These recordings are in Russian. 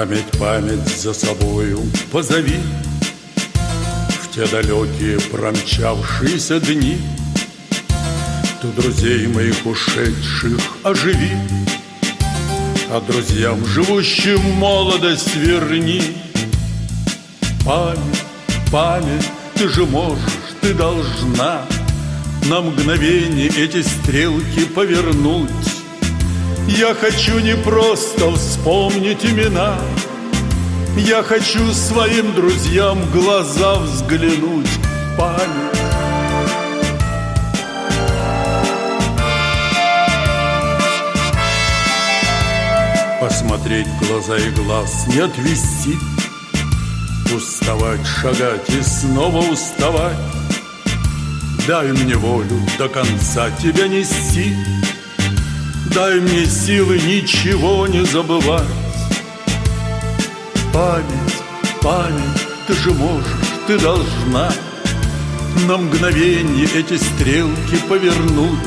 Память, память за собою. Позови В те далекие промчавшиеся дни. Ты друзей моих ушедших оживи А друзьям, живущим молодость, верни. Память, память, ты же можешь, ты должна На мгновение эти стрелки повернуть Я хочу не просто вспомнить имена Я хочу своим друзьям в глаза взглянуть Память. Посмотреть глаза и глаз не отвести Уставать, шагать и снова уставать. Дай мне волю до конца тебя нести Дай мне силы ничего не забывать. Память, память, ты же можешь, ты должна На мгновение эти стрелки повернуть.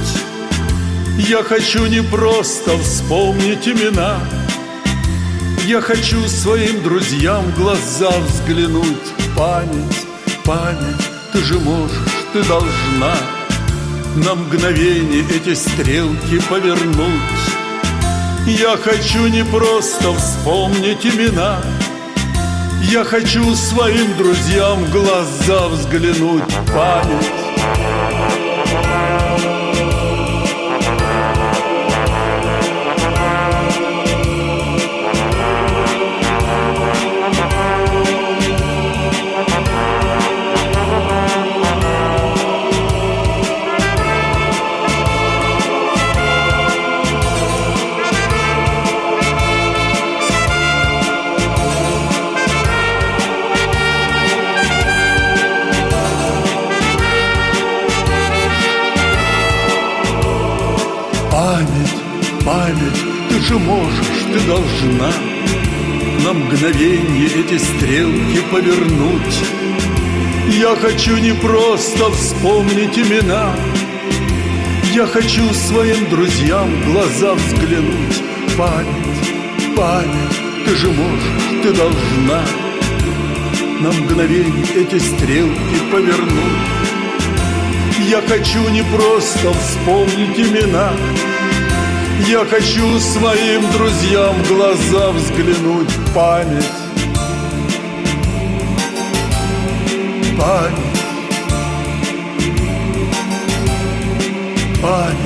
Я хочу не просто вспомнить имена я хочу своим друзьям в глаза взглянуть. Память, память, ты же можешь, ты должна На мгновение эти стрелки повернуть. Я хочу не просто вспомнить имена Я хочу своим друзьям в глаза взглянуть. Память хочу не просто вспомнить имена. Я хочу своим друзьям в глаза взглянуть. Память, память, ты же можешь, ты должна. На мгновение эти стрелки повернуть. Я хочу не просто вспомнить имена. Я хочу своим друзьям в глаза взглянуть. Память. Память Память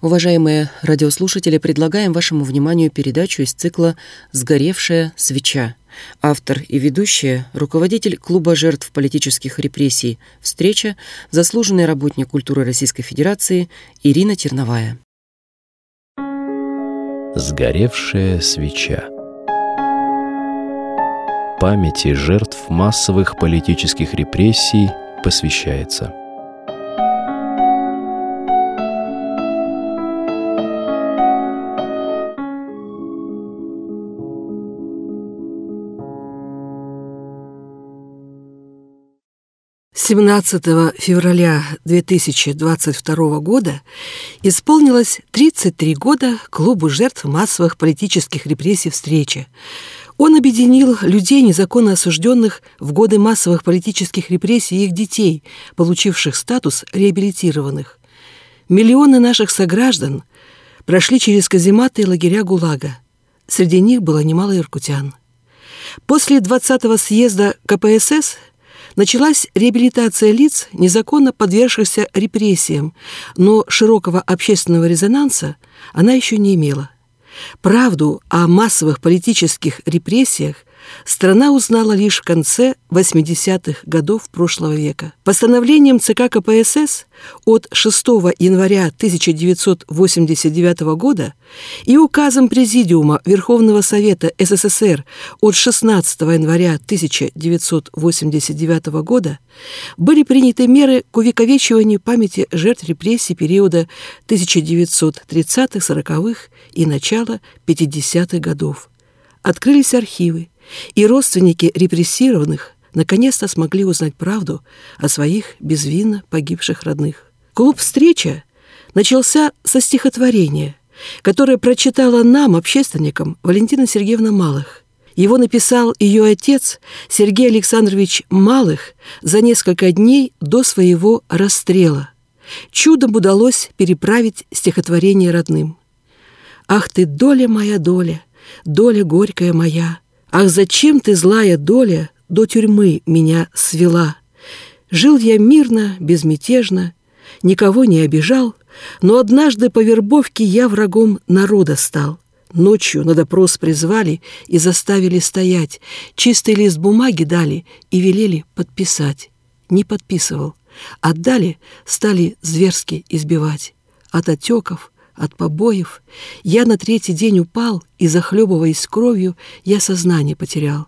Уважаемые радиослушатели, предлагаем вашему вниманию передачу из цикла «Сгоревшая свеча». Автор и ведущая, руководитель клуба жертв политических репрессий «Встреча», заслуженный работник культуры Российской Федерации Ирина Терновая. «Сгоревшая свеча» памяти жертв массовых политических репрессий посвящается. Семнадцатого февраля 2022 года исполнилось 33 года Клубу жертв массовых политических репрессий «Встреча», он объединил людей, незаконно осужденных в годы массовых политических репрессий и их детей, получивших статус реабилитированных. Миллионы наших сограждан прошли через казематы и лагеря ГУЛАГа. Среди них было немало иркутян. После 20-го съезда КПСС началась реабилитация лиц, незаконно подвергшихся репрессиям, но широкого общественного резонанса она еще не имела – Правду о массовых политических репрессиях страна узнала лишь в конце 80-х годов прошлого века. Постановлением ЦК КПСС от 6 января 1989 года и указом Президиума Верховного Совета СССР от 16 января 1989 года были приняты меры к увековечиванию памяти жертв репрессий периода 1930-40-х и начала 50-х годов. Открылись архивы, и родственники репрессированных наконец-то смогли узнать правду о своих безвинно погибших родных. Клуб «Встреча» начался со стихотворения, которое прочитала нам, общественникам, Валентина Сергеевна Малых. Его написал ее отец Сергей Александрович Малых за несколько дней до своего расстрела. Чудом удалось переправить стихотворение родным. «Ах ты, доля моя, доля, доля горькая моя, Ах, зачем ты, злая доля, до тюрьмы меня свела? Жил я мирно, безмятежно, никого не обижал, но однажды по вербовке я врагом народа стал. Ночью на допрос призвали и заставили стоять, чистый лист бумаги дали и велели подписать. Не подписывал. Отдали, стали зверски избивать. От отеков, от побоев. Я на третий день упал, и, захлебываясь кровью, я сознание потерял.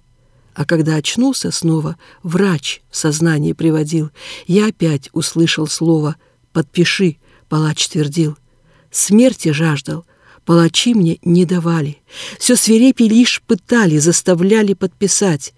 А когда очнулся снова, врач сознание приводил. Я опять услышал слово «подпиши», палач твердил. Смерти жаждал, палачи мне не давали. Все свирепи лишь пытали, заставляли подписать.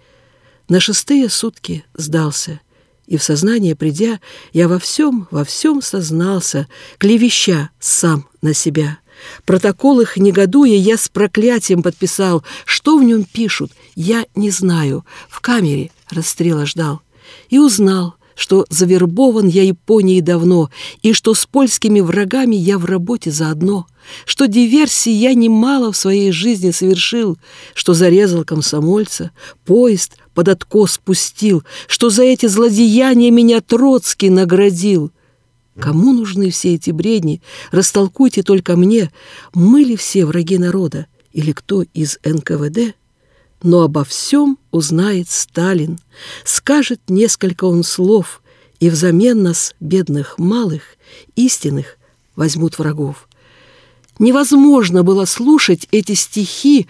На шестые сутки сдался — и в сознание придя, я во всем, во всем сознался, клевеща сам на себя. Протокол их негодуя я с проклятием подписал. Что в нем пишут, я не знаю. В камере расстрела ждал. И узнал, что завербован я Японией давно, и что с польскими врагами я в работе заодно, что диверсии я немало в своей жизни совершил, что зарезал комсомольца, поезд под откос спустил, что за эти злодеяния меня Троцкий наградил. Кому нужны все эти бредни? Растолкуйте только мне, мы ли все враги народа или кто из НКВД? Но обо всем узнает Сталин, скажет несколько он слов, и взамен нас, бедных малых, истинных, возьмут врагов. Невозможно было слушать эти стихи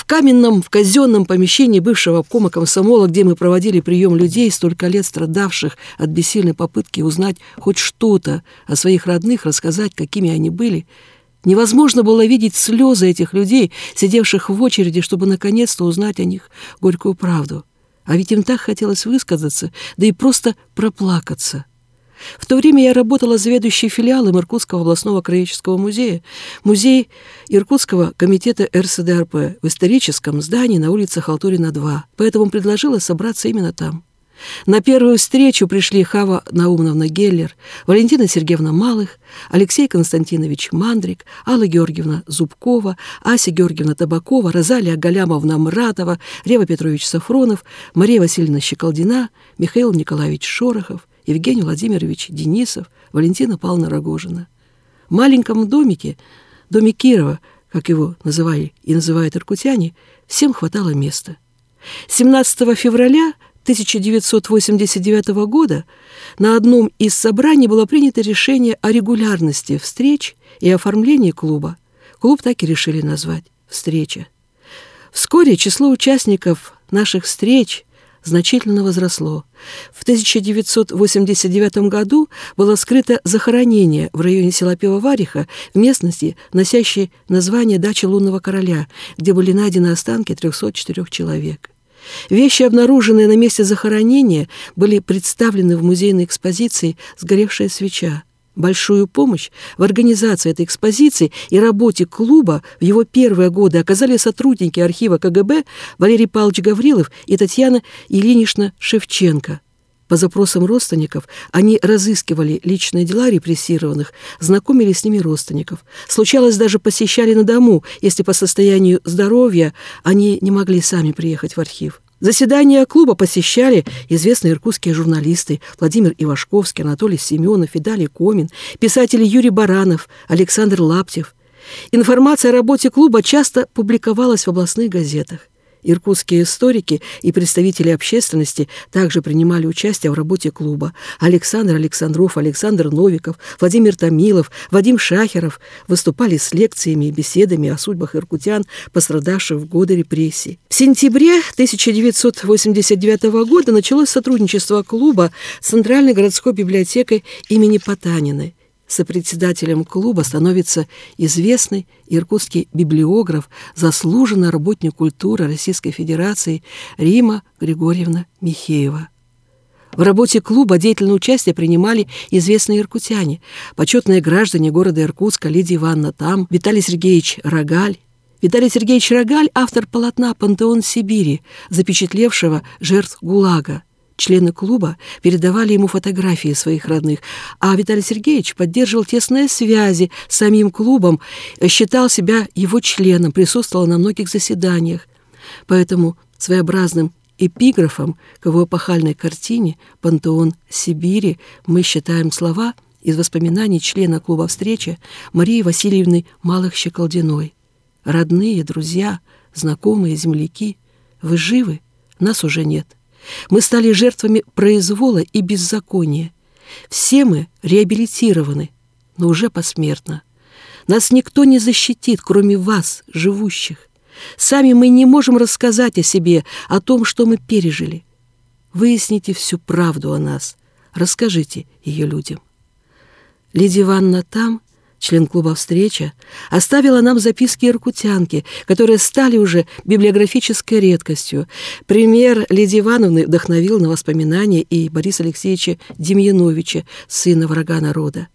в каменном, в казенном помещении бывшего обкома комсомола, где мы проводили прием людей, столько лет страдавших от бессильной попытки узнать хоть что-то о своих родных, рассказать, какими они были – Невозможно было видеть слезы этих людей, сидевших в очереди, чтобы наконец-то узнать о них горькую правду. А ведь им так хотелось высказаться, да и просто проплакаться. В то время я работала заведующей филиалом Иркутского областного краеведческого музея, музей Иркутского комитета РСДРП в историческом здании на улице Халтурина, 2, поэтому предложила собраться именно там. На первую встречу пришли Хава Наумовна Геллер, Валентина Сергеевна Малых, Алексей Константинович Мандрик, Алла Георгиевна Зубкова, Ася Георгиевна Табакова, Розалия Галямовна Мратова, Рева Петрович Сафронов, Мария Васильевна Щеколдина, Михаил Николаевич Шорохов, Евгений Владимирович Денисов, Валентина Павловна Рогожина. В маленьком домике, доме Кирова, как его называли и называют иркутяне, всем хватало места. 17 февраля 1989 года на одном из собраний было принято решение о регулярности встреч и оформлении клуба. Клуб так и решили назвать «Встреча». Вскоре число участников наших встреч значительно возросло. В 1989 году было скрыто захоронение в районе села Пивовариха в местности, носящей название «Дача лунного короля», где были найдены останки 304 человек. Вещи, обнаруженные на месте захоронения, были представлены в музейной экспозиции «Сгоревшая свеча». Большую помощь в организации этой экспозиции и работе клуба в его первые годы оказали сотрудники архива КГБ Валерий Павлович Гаврилов и Татьяна Ильинична Шевченко. По запросам родственников они разыскивали личные дела репрессированных, знакомили с ними родственников. Случалось, даже посещали на дому, если по состоянию здоровья они не могли сами приехать в архив. Заседания клуба посещали известные иркутские журналисты Владимир Ивашковский, Анатолий Семенов, Виталий Комин, писатели Юрий Баранов, Александр Лаптев. Информация о работе клуба часто публиковалась в областных газетах. Иркутские историки и представители общественности также принимали участие в работе клуба. Александр Александров, Александр Новиков, Владимир Томилов, Вадим Шахеров выступали с лекциями и беседами о судьбах иркутян, пострадавших в годы репрессий. В сентябре 1989 года началось сотрудничество клуба с Центральной городской библиотекой имени Потаниной. Сопредседателем клуба становится известный иркутский библиограф, заслуженный работник культуры Российской Федерации Рима Григорьевна Михеева. В работе клуба деятельное участие принимали известные иркутяне, почетные граждане города Иркутска Лидия Ивановна Там, Виталий Сергеевич Рогаль. Виталий Сергеевич Рогаль – автор полотна «Пантеон Сибири», запечатлевшего жертв ГУЛАГа – Члены клуба передавали ему фотографии своих родных, а Виталий Сергеевич поддерживал тесные связи с самим клубом, считал себя его членом, присутствовал на многих заседаниях. Поэтому своеобразным эпиграфом к его эпохальной картине «Пантеон Сибири» мы считаем слова из воспоминаний члена клуба «Встреча» Марии Васильевны Малых-Щеколдиной. «Родные, друзья, знакомые, земляки, вы живы? Нас уже нет». Мы стали жертвами произвола и беззакония. Все мы реабилитированы, но уже посмертно. Нас никто не защитит, кроме вас, живущих. Сами мы не можем рассказать о себе, о том, что мы пережили. Выясните всю правду о нас, расскажите ее людям. Лидия Ивановна там, член клуба «Встреча», оставила нам записки иркутянки, которые стали уже библиографической редкостью. Пример Лидии Ивановны вдохновил на воспоминания и Бориса Алексеевича Демьяновича, сына врага народа.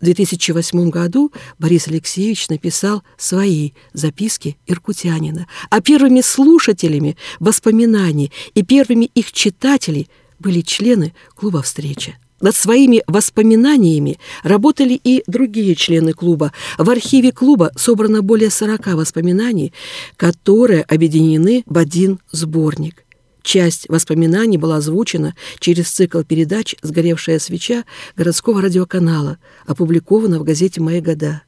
В 2008 году Борис Алексеевич написал свои записки иркутянина, а первыми слушателями воспоминаний и первыми их читателей были члены клуба «Встреча». Над своими воспоминаниями работали и другие члены клуба. В архиве клуба собрано более 40 воспоминаний, которые объединены в один сборник. Часть воспоминаний была озвучена через цикл передач «Сгоревшая свеча» городского радиоканала, опубликована в газете «Мои года».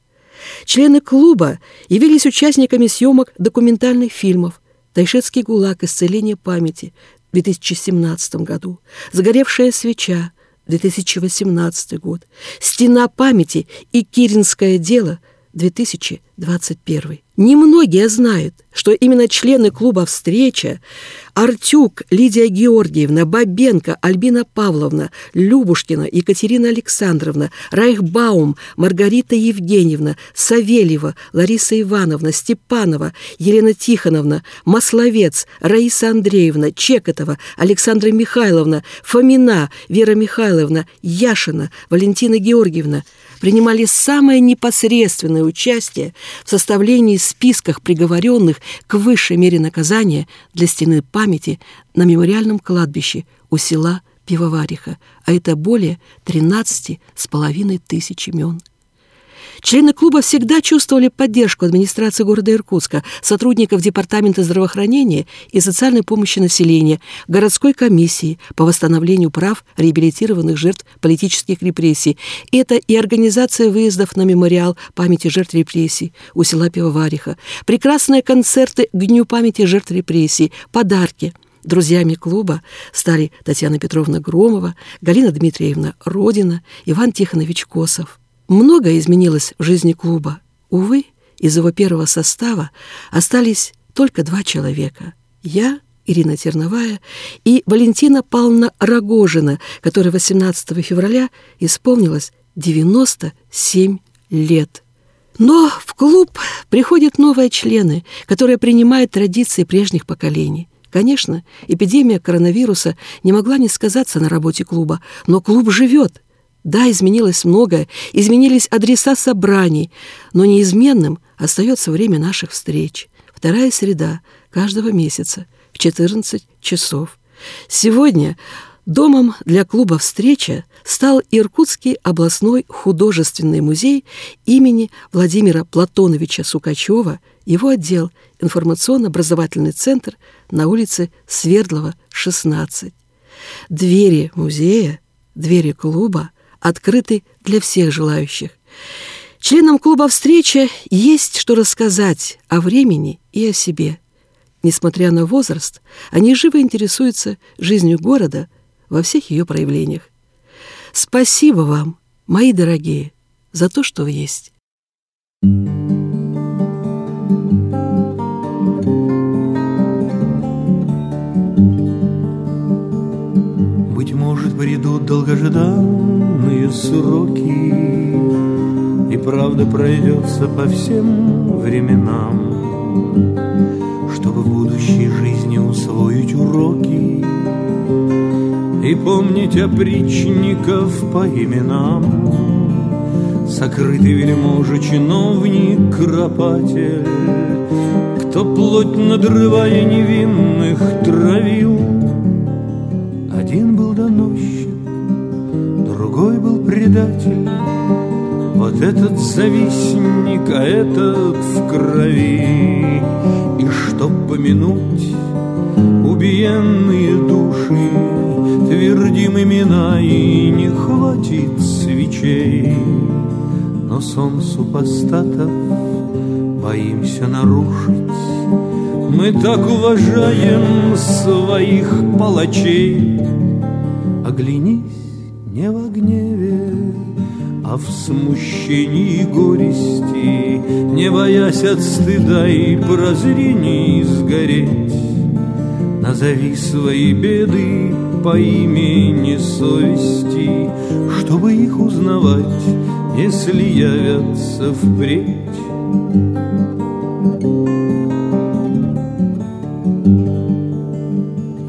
Члены клуба явились участниками съемок документальных фильмов «Тайшетский гулаг. Исцеление памяти» в 2017 году, «Сгоревшая свеча» 2018 год, «Стена памяти» и «Киринское дело» 2021. Немногие знают, что именно члены клуба «Встреча» Артюк, Лидия Георгиевна, Бабенко, Альбина Павловна, Любушкина, Екатерина Александровна, Райхбаум, Маргарита Евгеньевна, Савельева, Лариса Ивановна, Степанова, Елена Тихоновна, Масловец, Раиса Андреевна, Чекотова, Александра Михайловна, Фомина, Вера Михайловна, Яшина, Валентина Георгиевна. Принимали самое непосредственное участие в составлении списках приговоренных к высшей мере наказания для стены памяти на мемориальном кладбище у села Пивовариха, а это более 13 с половиной тысяч имен. Члены клуба всегда чувствовали поддержку администрации города Иркутска, сотрудников Департамента здравоохранения и социальной помощи населения, городской комиссии по восстановлению прав реабилитированных жертв политических репрессий. Это и организация выездов на мемориал памяти жертв репрессий у села Пивовариха, прекрасные концерты к Дню памяти жертв репрессий, подарки – Друзьями клуба стали Татьяна Петровна Громова, Галина Дмитриевна Родина, Иван Тихонович Косов. Многое изменилось в жизни клуба. Увы, из его первого состава остались только два человека. Я, Ирина Терновая, и Валентина Павловна Рогожина, которой 18 февраля исполнилось 97 лет. Но в клуб приходят новые члены, которые принимают традиции прежних поколений. Конечно, эпидемия коронавируса не могла не сказаться на работе клуба, но клуб живет – да, изменилось многое, изменились адреса собраний, но неизменным остается время наших встреч. Вторая среда каждого месяца в 14 часов. Сегодня домом для клуба «Встреча» стал Иркутский областной художественный музей имени Владимира Платоновича Сукачева, его отдел информационно-образовательный центр на улице Свердлова, 16. Двери музея, двери клуба – открыты для всех желающих. Членам клуба «Встреча» есть что рассказать о времени и о себе. Несмотря на возраст, они живо интересуются жизнью города во всех ее проявлениях. Спасибо вам, мои дорогие, за то, что вы есть. Быть может, придут долгожданные сроки, И правда пройдется по всем временам, Чтобы в будущей жизни усвоить уроки И помнить опричников по именам. Сокрытый вельможа, чиновник, кропатель, Кто плоть надрывая невинных травил. Один был доносчик, другой был предатель, Вот этот завистник, а этот в крови. И чтоб помянуть убиенные души, Твердим имена и не хватит свечей. Но сон супостатов боимся нарушить. Мы так уважаем своих палачей. Оглянись не в гневе, а в смущении и горести, Не боясь от стыда и прозрений сгореть. Назови свои беды по имени совести, Чтобы их узнавать, если явятся впредь.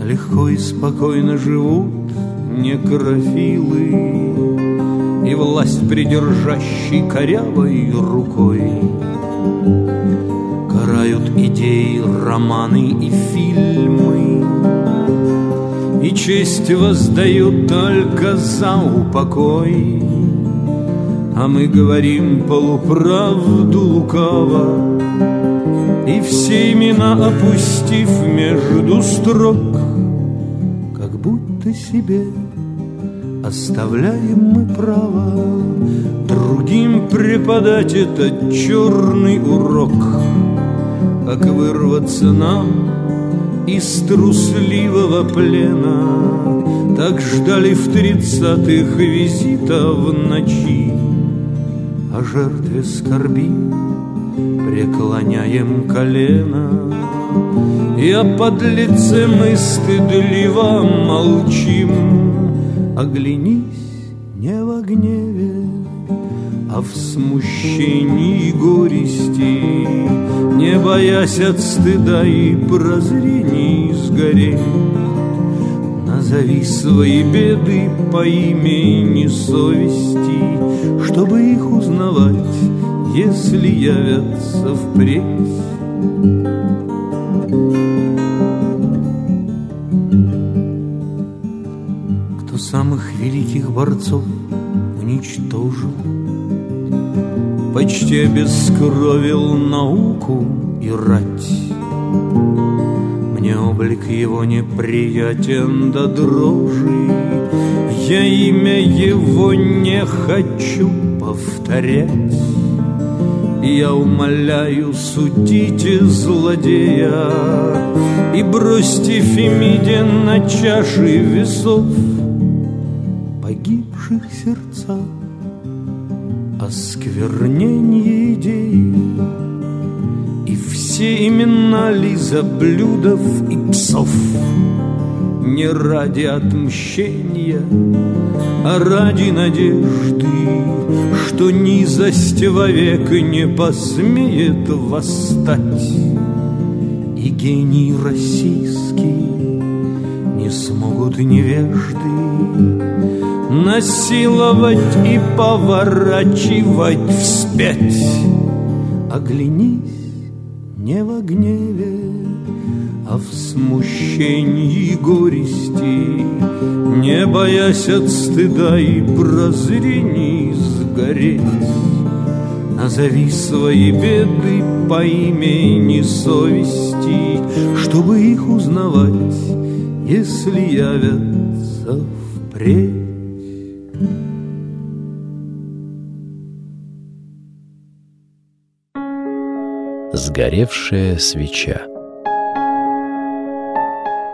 Легко и спокойно живут некрофилы И власть придержащей корявой рукой. Карают идеи, романы и фильмы И честь воздают только за упокой. А мы говорим полуправду лукаво И все имена опустив между строк Как будто себе Оставляем мы право другим преподать этот черный урок, как вырваться нам из трусливого плена. Так ждали в тридцатых визита в ночи, о жертве скорби преклоняем колено. И о подлеце мы стыдливо молчим, Оглянись не в гневе, а в смущении и горести, Не боясь от стыда и прозрений сгореть. Назови свои беды по имени совести, Чтобы их узнавать, если явятся впредь. Великих борцов уничтожил, Почти обескровил науку и рать. Мне облик его неприятен до дрожи, Я имя его не хочу повторять. Я умоляю, судите злодея И бросьте Фемиде на чаши весов погибших сердца, Осквернение идей. И все имена лизоблюдов и псов. Не ради отмщения, а ради надежды, Что низость вовек не посмеет восстать. И гений российский не смогут невежды Насиловать и поворачивать вспять. Оглянись не в гневе, а в смущении и горести. Не боясь от стыда и прозрений сгореть. Назови свои беды по имени совести Чтобы их узнавать, если явятся впредь Сгоревшая свеча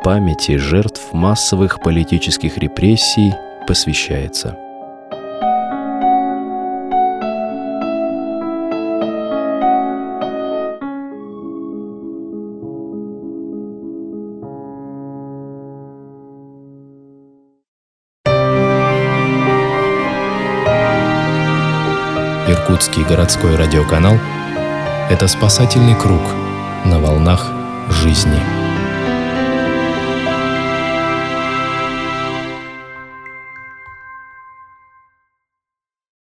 памяти жертв массовых политических репрессий посвящается. Иркутский городской радиоканал – это спасательный круг на волнах жизни.